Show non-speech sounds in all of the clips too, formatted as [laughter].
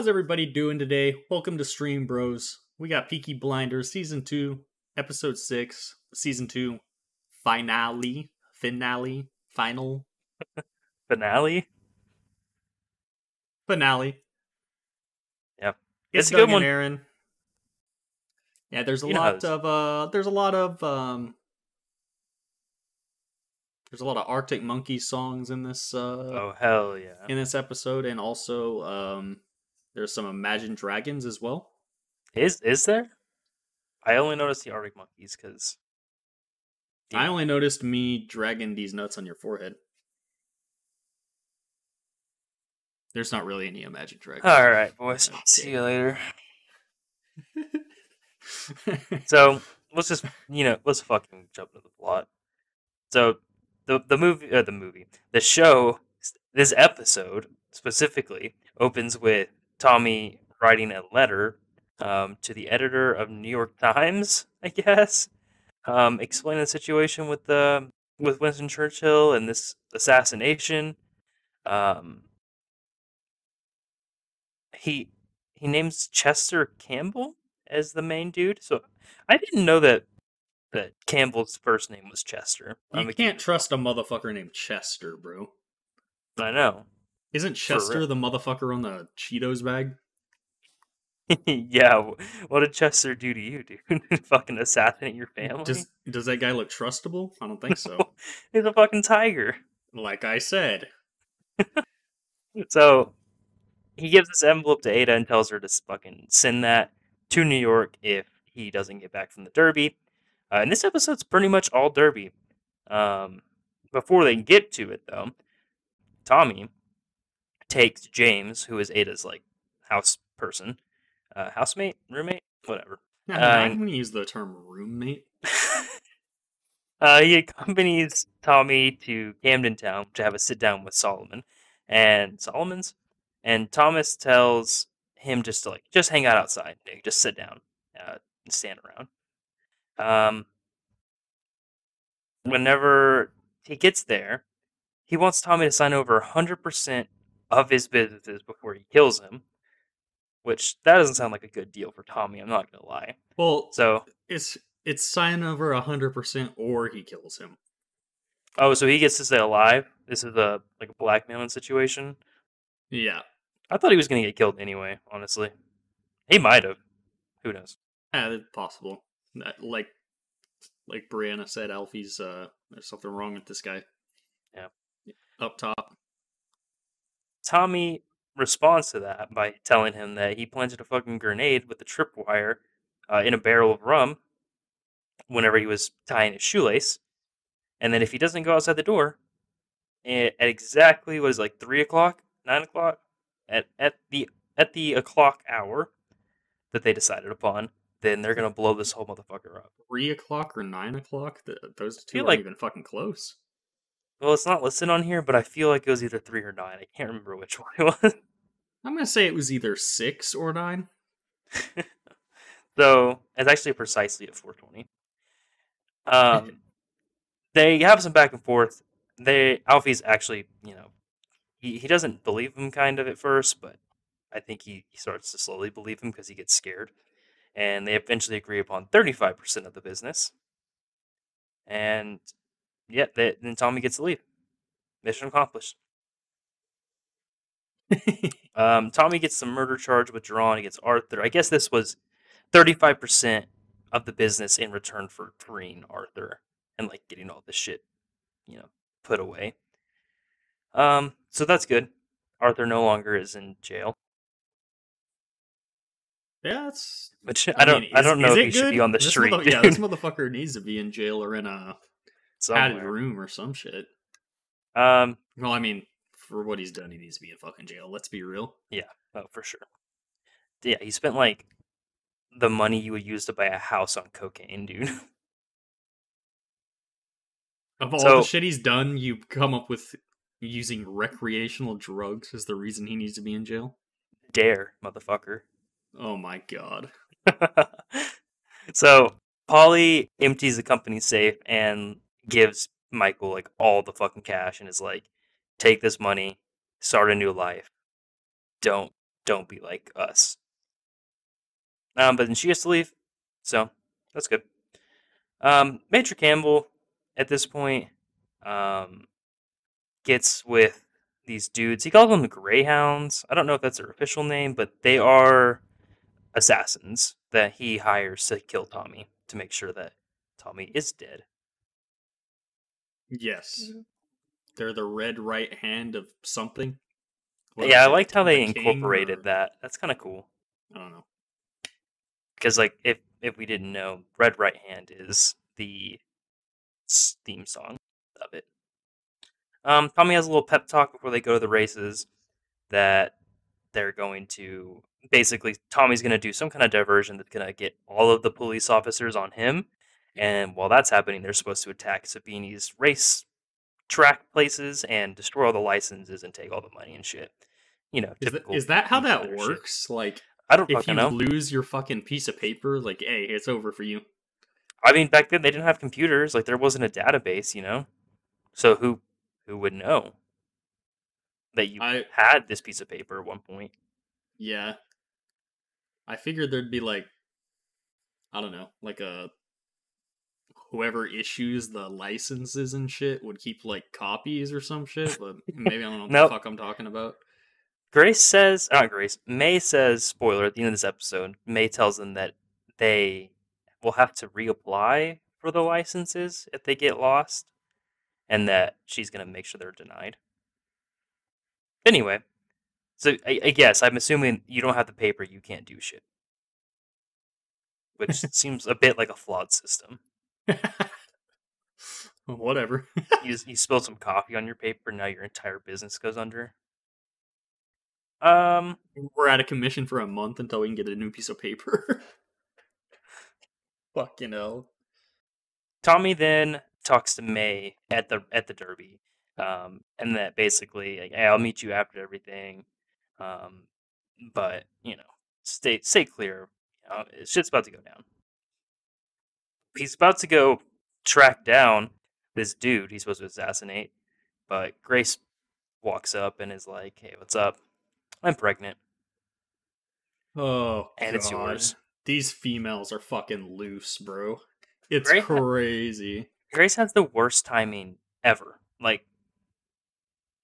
How's everybody doing today? Welcome to Stream Bros. We got Peaky Blinders Season 2, Episode 6, Season 2, Finale, Finale, Final, [laughs] Finale. Finale. Yep. It's, It's a good one. Aaron. Yeah, there's a lot of, uh, there's a lot of, um, there's a lot of Arctic Monkey songs in this, uh, Oh hell yeah! in this episode, and also, um, there's some Imagine Dragons as well. Is is there? I only noticed the Arctic monkeys because I only noticed me dragging these nuts on your forehead. There's not really any Imagine Dragons. All right, boys. Okay. See you later. [laughs] So let's just you know let's fucking jump into the plot. So the the movie uh, the movie the show this episode specifically opens with Tommy writing a letter um, to the editor of New York Times, I guess, um, explaining the situation with the with Winston Churchill and this assassination. Um, he he names Chester Campbell as the main dude. So I didn't know that that Campbell's first name was Chester. you Um, can't trust a motherfucker named Chester, bro. I know. Isn't Chester the motherfucker on the Cheetos bag? [laughs] yeah. What did Chester do to you, dude? [laughs] fucking assassinate your family? Does does that guy look trustable? I don't think so. [laughs] He's a fucking tiger. like I said. So he gives this envelope to Ada and tells her to fucking send that to New York if he doesn't get back from the Derby. Uh, and this episode's pretty much all Derby. Um, before they get to it, though, Tommy takes James, who is Ada's like house person, uh, housemate, roommate, whatever. I mean, I'm Um, to use the term roommate. [laughs] uh, he accompanies Tommy to Camden Town to have a sit down with Solomon and Solomon's, and Thomas tells him just to like just hang out outside, Nick, just sit down, uh, and stand around. Um, whenever he gets there, he wants Tommy to sign over hundred percent of his businesses before he kills him. Which that doesn't sound like a good deal for Tommy. I'm not gonna lie. Well, So it's it's sign over hundred percent, or he kills him. Oh, so he gets to stay alive. This is a like a blackmailing situation. Yeah, I thought he was gonna get killed anyway. Honestly, he might have. Who knows? yeah, it's possible. Like like Brianna said, Alfie's uh, there's something wrong with this guy. Yeah. Up top. Tommy responds to that by telling him that he planted a fucking grenade with a tripwire uh, in a barrel of rum whenever he was tying his shoelace, and then if he doesn't go outside the door at, at exactly what is it, like three o'clock, nine o'clock, at at the at the o'clock hour that they decided upon, then they're gonna blow this whole motherfucker up. Three o'clock or nine o'clock? Th those two aren't like- even fucking close. Well, it's not listed on here, but I feel like it was either three or nine. I can't remember which [laughs] one it was. I'm gonna say it was either six or nine. [laughs] so it's actually precisely at 420. Um, [laughs] they have some back and forth. They Alfie's actually, you know, he, he doesn't believe him kind of at first, but I think he, he starts to slowly believe him because he gets scared. And they eventually agree upon 35% of the business. And yeah, then Tommy gets to leave. Mission accomplished. [laughs] Um, Tommy gets the murder charge withdrawn against Arthur. I guess this was 35% of the business in return for freeing Arthur and like getting all this shit, you know, put away. Um, so that's good. Arthur no longer is in jail, yeah, that's. which I, don't mean, I don't know if he should be on the This street. mother- yeah, this [laughs] motherfucker needs to be in jail or in a somewhere. room or some shit. Um, Well, I mean, for what he's done, he needs to be in fucking jail. Let's be real. Yeah, oh for sure. Yeah, he spent like the money you would use to buy a house on cocaine, dude. [laughs] Of all So- the shit he's done, you come up with using recreational drugs as the reason he needs to be in jail. Dare, motherfucker. Oh my god. [laughs] so Polly empties the company safe and gives Michael like all the fucking cash and is like, take this money, start a new life. Don't don't be like us. Um, but then she has to leave, so that's good. Um, Major Campbell at this point um, gets with these dudes. He calls them the Greyhounds. I don't know if that's their official name, but they are assassins that he hires to kill Tommy to make sure that Tommy is dead. Yes. They're the red right hand of something. What yeah, I liked how they The incorporated or- that. That's kind of cool. I don't know. because like if if we didn't know red right hand is the theme song of it um tommy has a little pep talk before they go to the races that they're going to basically tommy's going to do some kind of diversion that's going to get all of the police officers on him Mm-hmm. and while that's happening they're supposed to attack sabini's race track places and destroy all the licenses and take all the money and shit you know Is, that is that how that Beefeater shit. works? Like, i don't if you know lose your fucking piece of paper, like, hey, it's over for you. I mean, back then they didn't have computers. Like there wasn't a database, you know. So who who would know that you I had this piece of paper at one point? yeah. I figured there'd be like, I don't know, like a whoever issues the licenses and shit would keep like copies or some shit. But maybe I don't know what [laughs] Nope. the fuck I'm talking about. Grace says, not Grace. May says, spoiler at the end of this episode. May tells them that they will have to reapply for the licenses if they get lost, and that she's gonna make sure they're denied. Anyway, so I, I guess I'm assuming you don't have the paper, you can't do shit, which [laughs] seems a bit like a flawed system. [laughs] Whatever. you, [laughs] you spilled some coffee on your paper, now your entire business goes under. Um, We're out of commission for a month until we can get a new piece of paper. [laughs] Fucking hell. Tommy then talks to May at the at the Derby, um, and that basically, like, hey, I'll meet you after everything, um, but you know, stay stay clear. You know, shit's about to go down. He's about to go track down this dude he's supposed to assassinate, but Grace walks up and is like, "Hey, what's up? I'm pregnant." Oh, And it's God. yours. These females are fucking loose, bro. It's Right? crazy. Grace has the worst timing ever. Like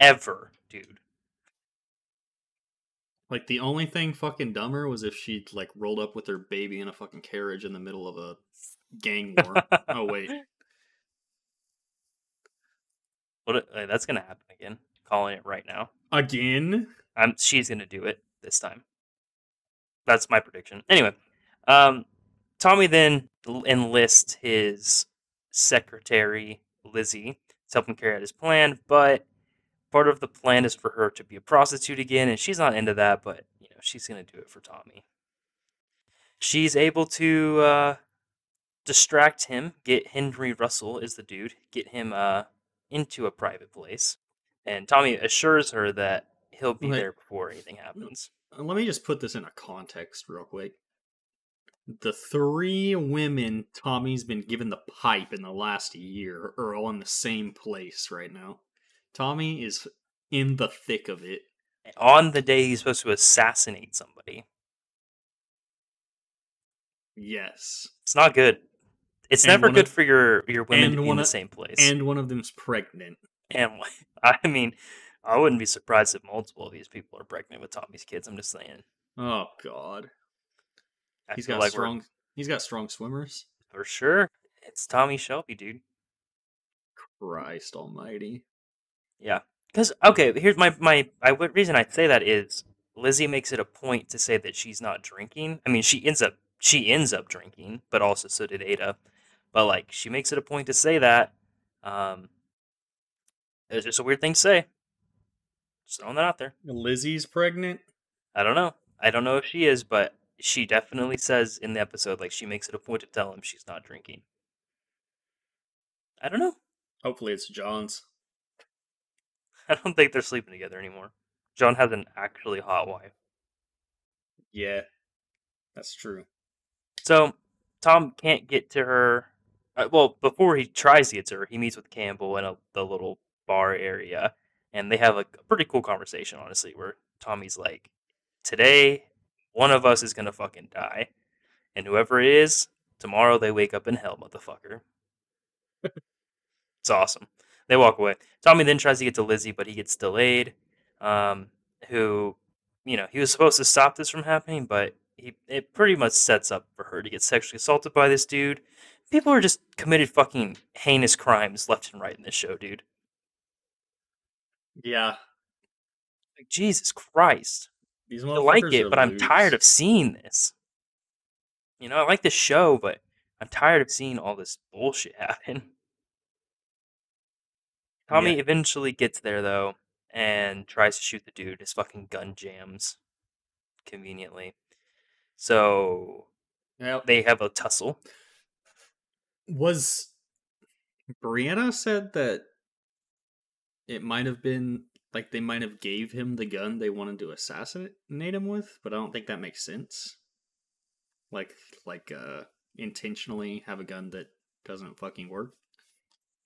ever, dude. Like the only thing fucking dumber was if she like rolled up with her baby in a fucking carriage in the middle of a gang [laughs] war. oh wait, What? that's gonna happen again. Calling it right now. again? I'm. She's gonna do it this time. That's my prediction. Anyway, um, Tommy then enlists his secretary Lizzie to help him carry out his plan, but part of the plan is for her to be a prostitute again, and she's not into that. But you know, she's gonna do it for Tommy. She's able to uh, distract him. Get Henry Russell is the dude. Get him uh, into a private place, and Tommy assures her that he'll be there before anything happens. Uh, Let me just put this in a context real quick. The three women Tommy's been given the pipe in the last year are all in the same place right now. Tommy is in the thick of it. On the day he's supposed to assassinate somebody, Yes. it's not good. It's And never good of- for your your women to be in one the same place. And one of them's pregnant. And [laughs] I mean, I wouldn't be surprised if multiple of these people are pregnant with Tommy's kids. I'm just saying. Oh god. I He's got like strong he's got strong swimmers. for sure. It's Tommy Shelby, dude. Christ almighty. Yeah. Because okay, here's my my I what reason I say that is Lizzie makes it a point to say that she's not drinking. I mean, she ends up she ends up drinking, but also so did Ada. But like, she makes it a point to say that. Um, it's just a weird thing to say. Just throwing that out there. Lizzie's pregnant? I don't know. I don't know if she is, but she definitely says in the episode like she makes it a point to tell him she's not drinking. I don't know. Hopefully it's John's. [laughs] I don't think they're sleeping together anymore. John has an actually hot wife. Yeah. That's true. So Tom can't get to her. Uh, well, before he tries to get to her, he meets with Campbell in a, the little bar area, and they have a, pretty cool conversation, honestly, where Tommy's like, today one of us is gonna fucking die, and whoever it is, tomorrow they wake up in hell, motherfucker. it's awesome. They walk away. Tommy then tries to get to Lizzie, but he gets delayed. Um, who, you know, he was supposed to stop this from happening, but he it pretty much sets up for her to get sexually assaulted by this dude. People are just committed fucking heinous crimes left and right in this show, dude. Yeah. Like Jesus Christ. These I like it, but I'm tired of seeing this. You know, I like the show, but I'm tired of seeing all this bullshit [laughs] happen. Tommy Yeah. eventually gets there though and tries to shoot the dude. His fucking gun jams conveniently. So Yep. they have a tussle. Was Brianna said that it might have been like they might have gave him the gun they wanted to assassinate him with, but I don't think that makes sense. Like like uh intentionally have a gun that doesn't fucking work.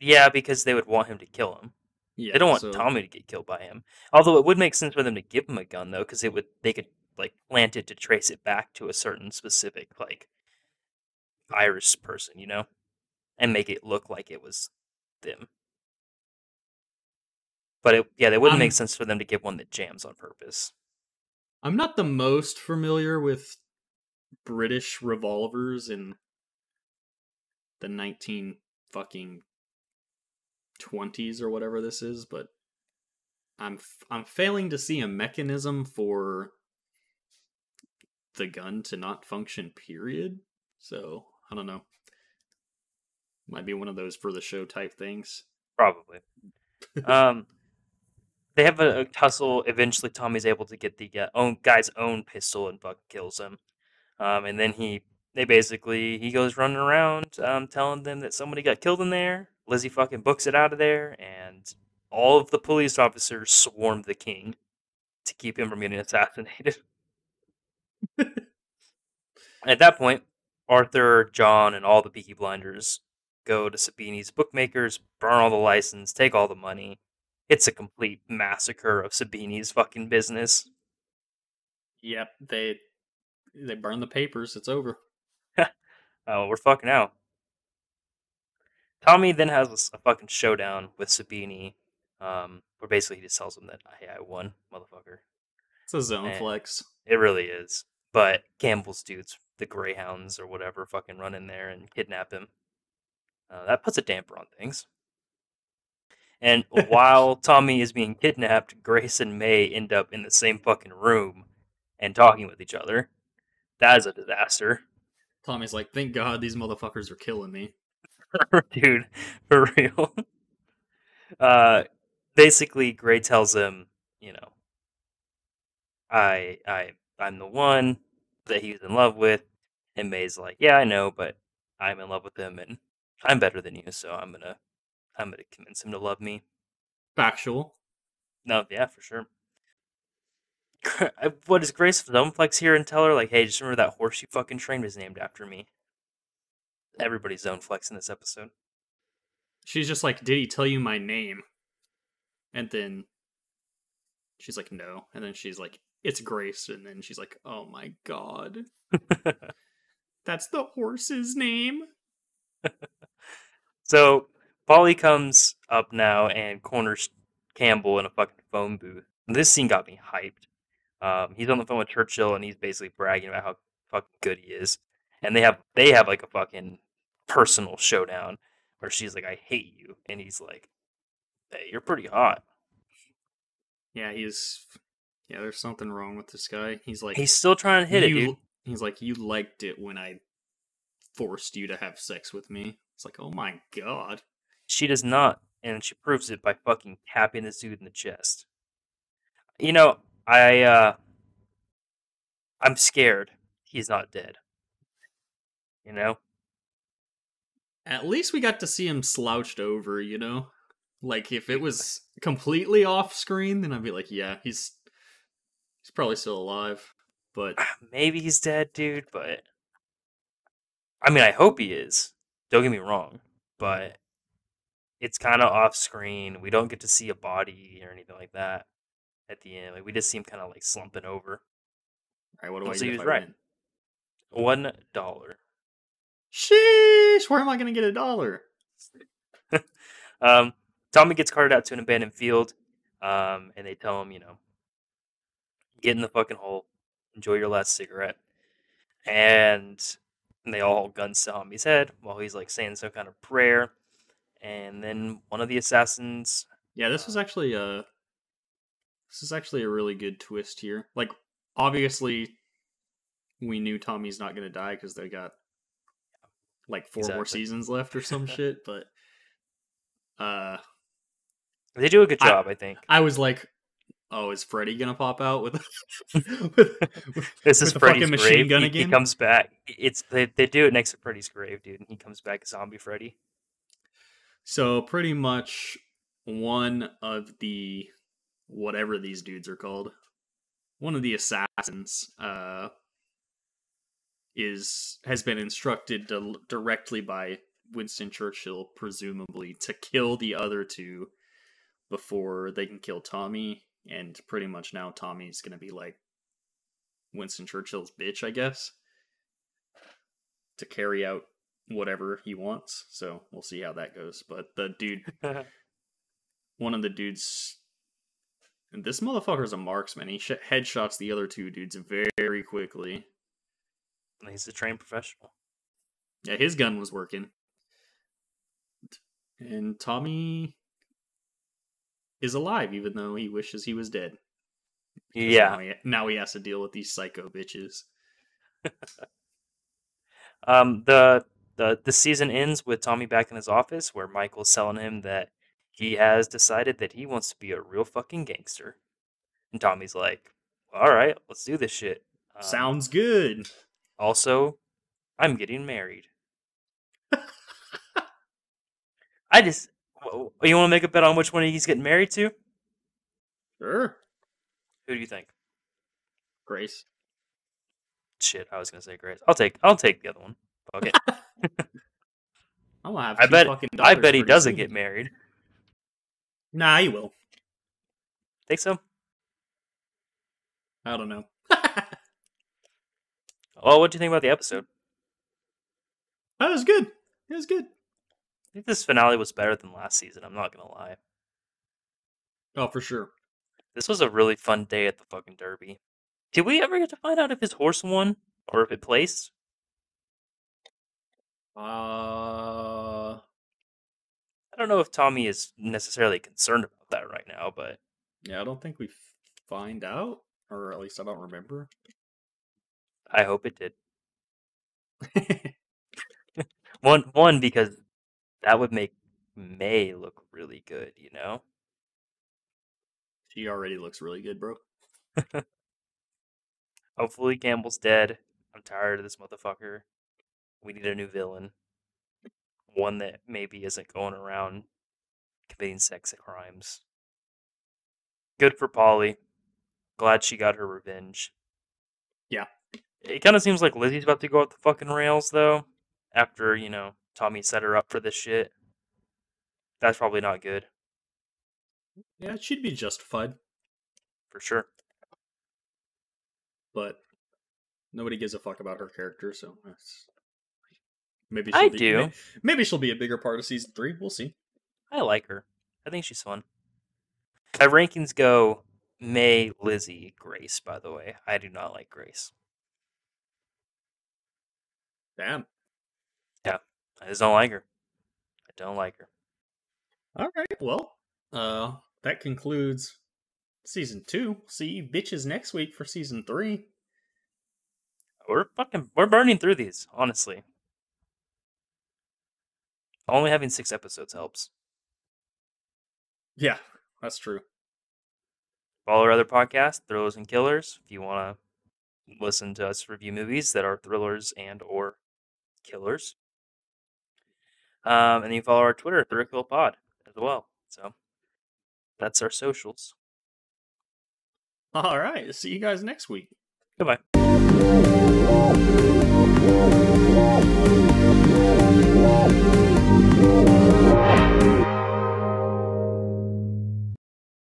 Yeah, because they would want him to kill him. Yeah. they don't want so- Tommy to get killed by him. Although it would make sense for them to give him a gun though, because it would they could like planted to trace it back to a certain specific like Irish person, you know, and make it look like it was them. But it, yeah, it wouldn't make Um, sense for them to give one that jams on purpose. I'm not the most familiar with British revolvers in the 19 fucking 20s or whatever this is, but I'm f- I'm failing to see a mechanism for the gun to not function period. So, I don't know. Might be one of those for the show type things. Probably. um, they have a, a tussle. Eventually, Tommy's able to get the uh, own guy's own pistol and fucking kills him. Um, and then he, they basically, he goes running around, um, telling them that somebody got killed in there. Lizzie fucking books it out of there, and all of the police officers swarm the king to keep him from getting assassinated. [laughs] At that point, Arthur, John, and all the Peaky Blinders go to Sabini's bookmakers, burn all the license, take all the money. It's a complete massacre of Sabini's fucking business. Yep, they they burn the papers. It's over. [laughs] Oh, we're fucking out. Tommy then has a fucking showdown with Sabini, um, where basically he just tells him that hey, I won, motherfucker. It's a zone Man. flex. It really is. But Campbell's dudes, the Greyhounds or whatever, fucking run in there and kidnap him. Uh, that puts a damper on things. And while [laughs] Tommy is being kidnapped, Grace and May end up in the same fucking room and talking with each other. That is a disaster. Tommy's like, thank God these motherfuckers are killing me. [laughs] Dude, for [laughs] real. Uh, basically, Gray tells him, you know, I, I, I'm the one that he's in love with, and May's like, yeah, I know, but I'm in love with him, and I'm better than you, so I'm gonna, I'm gonna convince him to love me. Factual. No, yeah, for sure. [laughs] what does Grace zone flex here and tell her like, hey, just remember that horse you fucking trained was named after me. Everybody's zone flex in this episode. She's just like, did he tell you my name? And then she's like, no. And then she's like, it's Grace. And then she's like, oh my God. [laughs] That's the horse's name? So Polly comes up now and corners Campbell in a fucking phone booth. This scene got me hyped. Um, he's on the phone with Churchill and he's basically bragging about how fucking good he is. And they have they have like a fucking personal showdown where she's like, "I hate you," and he's like, "Hey, you're pretty hot." Yeah, he's. Yeah, there's something wrong with this guy. He's like, He's still trying to hit it, dude. He's like, you liked it when I forced you to have sex with me. It's like, oh my God. She does not, and she proves it by fucking tapping this dude in the chest. You know, I uh I'm scared he's not dead. You know? At least we got to see him slouched over, you know? Like, if it was completely off screen, then I'd be like, yeah, he's. He's probably still alive. But Maybe he's dead, dude, but I mean, I hope he is. Don't get me wrong, but it's kind of off screen. We don't get to see a body or anything like that at the end. Like we just see him kind of like slumping over. right, what do I so get he if was I right. win? One dollar. Sheesh! Where am I gonna get a dollar? [laughs] Um, Tommy gets carted out to an abandoned field, um, and they tell him, you know, get in the fucking hole, enjoy your last cigarette, and they all hold guns to Tommy's head while he's like saying some kind of prayer, and then one of the assassins, Yeah, this was actually a this is actually a really good twist here. Like, obviously, we knew Tommy's not gonna die because they got like four more seasons left or some [laughs] shit. But uh, they do a good I- job, I, think. I was like, "Oh, is Freddy gonna pop out with?" [laughs] with This with is the Freddy's machine grave. gun he, again? he comes back. It's they, they do it next to Freddy's grave, dude, and he comes back as zombie Freddy. So pretty much one of the whatever these dudes are called, one of the assassins, uh, is has been instructed to, directly by Winston Churchill, presumably, to kill the other two before they can kill Tommy. And pretty much now Tommy's gonna be like Winston Churchill's bitch, I guess, to carry out whatever he wants. So we'll see how that goes. But the dude, [laughs] one of the dudes, and this motherfucker's a marksman. He sh- headshots the other two dudes very quickly. He's a trained professional. Yeah, his gun was working. And Tommy is alive, even though he wishes he was dead. Yeah. Now he, now he has to deal with these psycho bitches. [laughs] Um, the the the season ends with Tommy back in his office, where Michael's telling him that he has decided that he wants to be a real fucking gangster, and Tommy's like, "All right, let's do this shit." Um, Sounds good. Also, I'm getting married. [laughs] I just, you want to make a bet on which one he's getting married to? Sure. Who do you think? Grace. Shit, I was gonna say Grace. I'll take, I'll take the other one. Okay, I'm gonna have I bet- I bet he doesn't soon. get married. Nah, he will. Think so? I don't know. [laughs] Well, what do you think about the episode? That was good. It was good. Think this finale was better than last season. I'm not gonna lie. Oh, for sure. This was a really fun day at the fucking Derby. Did we ever get to find out if his horse won or if it placed? Uh, I don't know if Tommy is necessarily concerned about that right now, but yeah, I don't think we find out, or at least I don't remember. I hope it did. [laughs] [laughs] One, one because that would make May look really good, you know. she already looks really good, bro. [laughs] Hopefully, Campbell's dead. I'm tired of this motherfucker. We need a new villain. One that maybe isn't going around committing sex crimes. Good for Polly. Glad she got her revenge. Yeah. It kind of seems like Lizzie's about to go off the fucking rails, though. After, you know, Tommy set her up for this shit. That's probably not good, Yeah, it should be justified, for sure. but nobody gives a fuck about her character, so that's... maybe I she'll be, do. may- Maybe she'll be a bigger part of season three. We'll see. I like her. I think she's fun. My rankings go May, Lizzie, Grace, by the way. I do not like Grace. Damn. I just don't like her. I don't like her. All right. Well, uh, that concludes season two. See you bitches next week for season three. We're fucking we're burning through these, honestly. Only having six episodes helps. Yeah, that's true. Follow our other podcast, Thrillers and Killers, if you want to listen to us review movies that are thrillers and or killers. Um, and you follow our Twitter, Thurkill Pod, as well. So that's our socials. All right. See you guys next week. Goodbye.